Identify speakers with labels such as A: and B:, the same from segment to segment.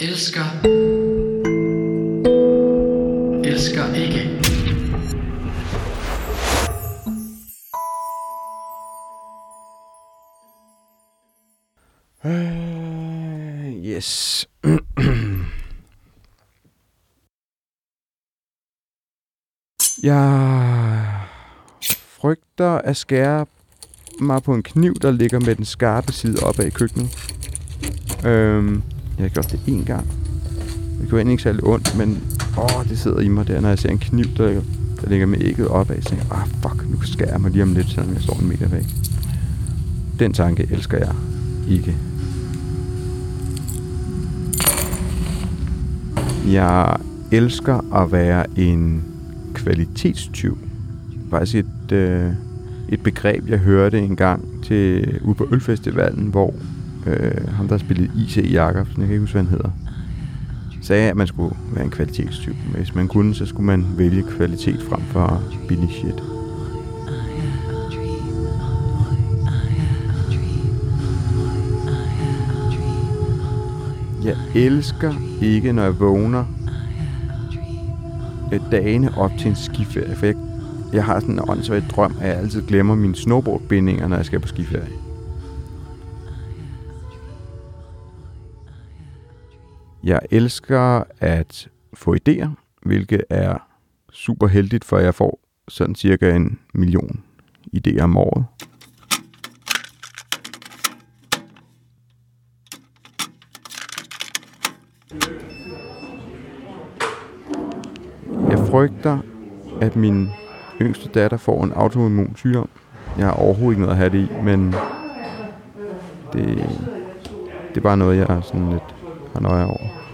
A: Elsker. Elsker ikke.
B: Uh, yes. Jeg frygter at skære mig på en kniv, der ligger med den skarpe side opad i køkkenet. Øhm, jeg har gjort det én gang. Det kunne egentlig ikke særlig ondt, men åh, det sidder i mig der, når jeg ser en kniv, der ligger, der ligger med ægget opad. Så tænker jeg, ah fuck, nu skærer jeg mig lige om lidt, selvom jeg står en meter væk. Den tanke elsker jeg ikke. Jeg elsker at være en kvalitetstyv. Faktisk et, øh, et begreb, jeg hørte en gang til ude på Ølfestivalen, hvor øh, ham, der spillede I.C. Jacobsen, jeg kan ikke huske, hvad han hedder, sagde, at man skulle være en kvalitetstype. Hvis man kunne, så skulle man vælge kvalitet frem for billig shit. Jeg elsker ikke, når jeg vågner øh, dagene op til en skiferie, for jeg, jeg har sådan en åndssvagt drøm, at jeg altid glemmer mine snowboardbindinger, når jeg skal på skiferie. Jeg elsker at få idéer, hvilket er super heldigt, for jeg får sådan cirka en million idéer om året. Jeg frygter, at min yngste datter får en autoimmun sygdom. Jeg har overhovedet ikke noget at have det i, men det, det er bare noget, jeg er sådan lidt nøje over.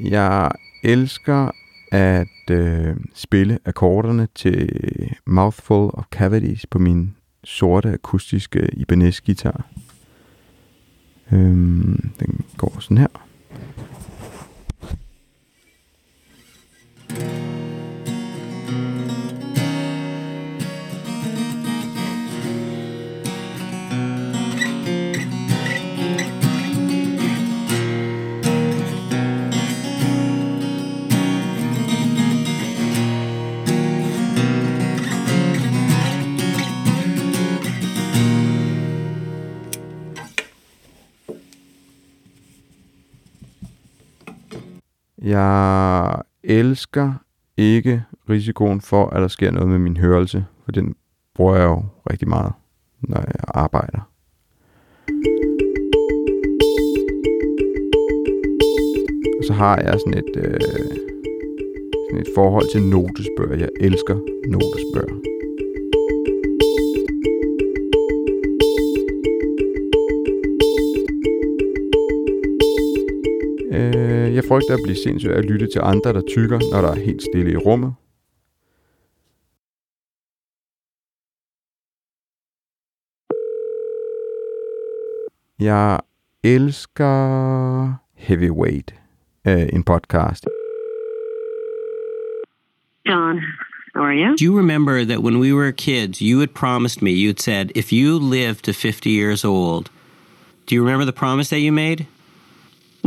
B: Jeg elsker at øh, spille akkorderne til Mouthful of Cavities på min sorte akustiske Ibanez guitar. Øhm, den går sådan her. Jeg elsker ikke risikoen for, at der sker noget med min hørelse, for den bruger jeg jo rigtig meget, når jeg arbejder. Og så har jeg sådan et, øh, sådan et forhold til notesbøger. Jeg elsker notesbøger. Øh, jeg frygter at blive sindssyg af at lytte til andre, der tykker, når der er helt stille i rummet. Jeg elsker Heavyweight, øh, en podcast.
C: John, how are you?
D: Do you remember that when we were kids, you had promised me, you had said, if you live to 50 years old, do you remember the promise that you made?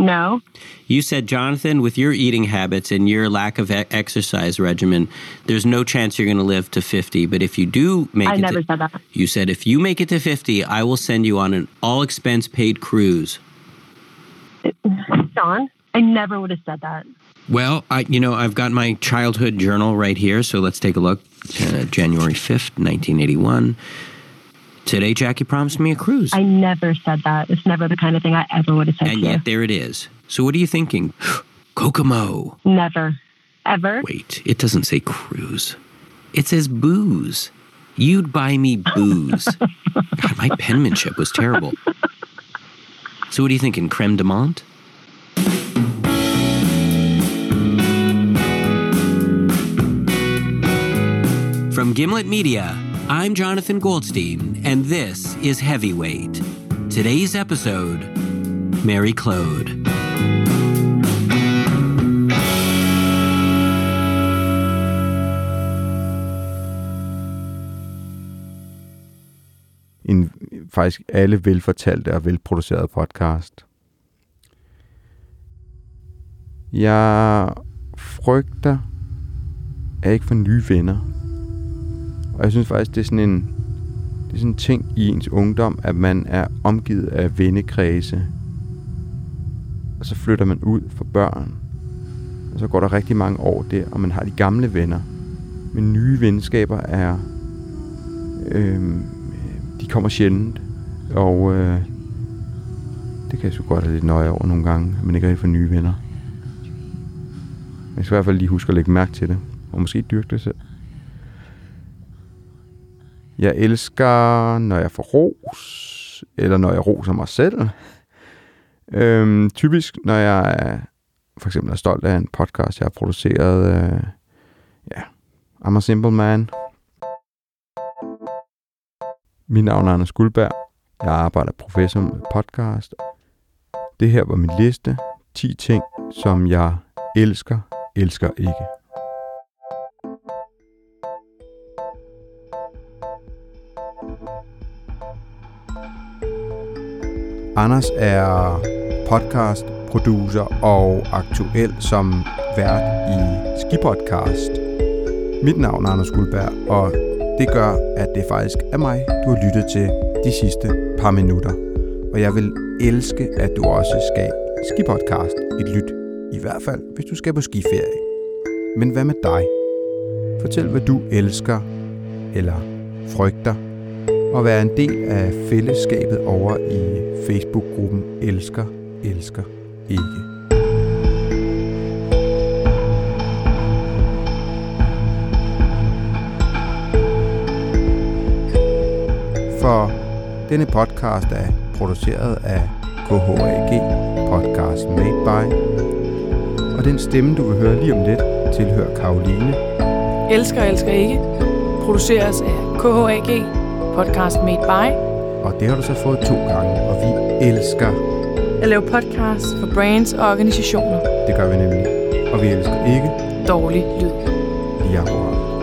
C: No.
D: You said, Jonathan, with your eating habits and your lack of exercise regimen, there's no chance you're going to live to 50. But if you do make
C: I
D: it
C: never
D: to,
C: said that.
D: you said, if you make it to 50, I will send you on an all expense paid cruise.
C: John, I never would have said that.
D: Well, I, you know, I've got my childhood journal right here, so let's take a look. Uh, January 5th, 1981. Today, Jackie promised me a cruise.
C: I never said that. It's never the kind of thing I ever would have said
D: and yet there it is. So what are you thinking? Kokomo.
C: Never. Ever.
D: Wait, it doesn't say cruise. It says booze. You'd buy me booze. God, my penmanship was terrible. So what are you thinking? Creme de menthe? From Gimlet Media, I'm Jonathan Goldstein, and this is Heavyweight. Today's episode Mary Claude.
B: en faktisk alle velfortalte og velproducerede podcast. Jeg frygter at ikke får nye venner. Og jeg synes faktisk, det er sådan en, det er sådan en ting i ens ungdom, at man er omgivet af vennekredse. Og så flytter man ud for børn. Og så går der rigtig mange år der, og man har de gamle venner. Men nye venskaber er... Øh, de kommer sjældent. Og øh, det kan jeg sgu godt have lidt nøje over nogle gange, at man ikke rigtig får nye venner. Men jeg skal i hvert fald lige huske at lægge mærke til det. Og måske dyrke det selv. Jeg elsker, når jeg får ros, eller når jeg roser mig selv. Øhm, typisk, når jeg for eksempel er stolt af en podcast, jeg har produceret. Øh, ja, I'm a simple man. Mit navn er Anders Guldberg. Jeg arbejder professor med podcast. Det her var min liste. 10 ting, som jeg elsker, elsker ikke. Anders er podcast, producer og aktuel som vært i Skipodcast. Mit navn er Anders Guldberg, og det gør, at det faktisk er mig, du har lyttet til de sidste par minutter. Og jeg vil elske, at du også skal Skipodcast et lyt. I hvert fald, hvis du skal på skiferie. Men hvad med dig? Fortæl, hvad du elsker eller frygter og være en del af fællesskabet over i Facebook-gruppen Elsker, Elsker, Ikke. For denne podcast er produceret af KHAG Podcast Made By. Og den stemme, du vil høre lige om lidt, tilhører Karoline.
E: Elsker, elsker ikke. Produceres af KHAG, podcast made by.
B: Og det har du så fået to gange, og vi elsker,
E: Jeg laver podcast for brands og organisationer.
B: det gør vi nemlig. Og vi elsker ikke
E: Dårlig lyd.
B: lige akkurat.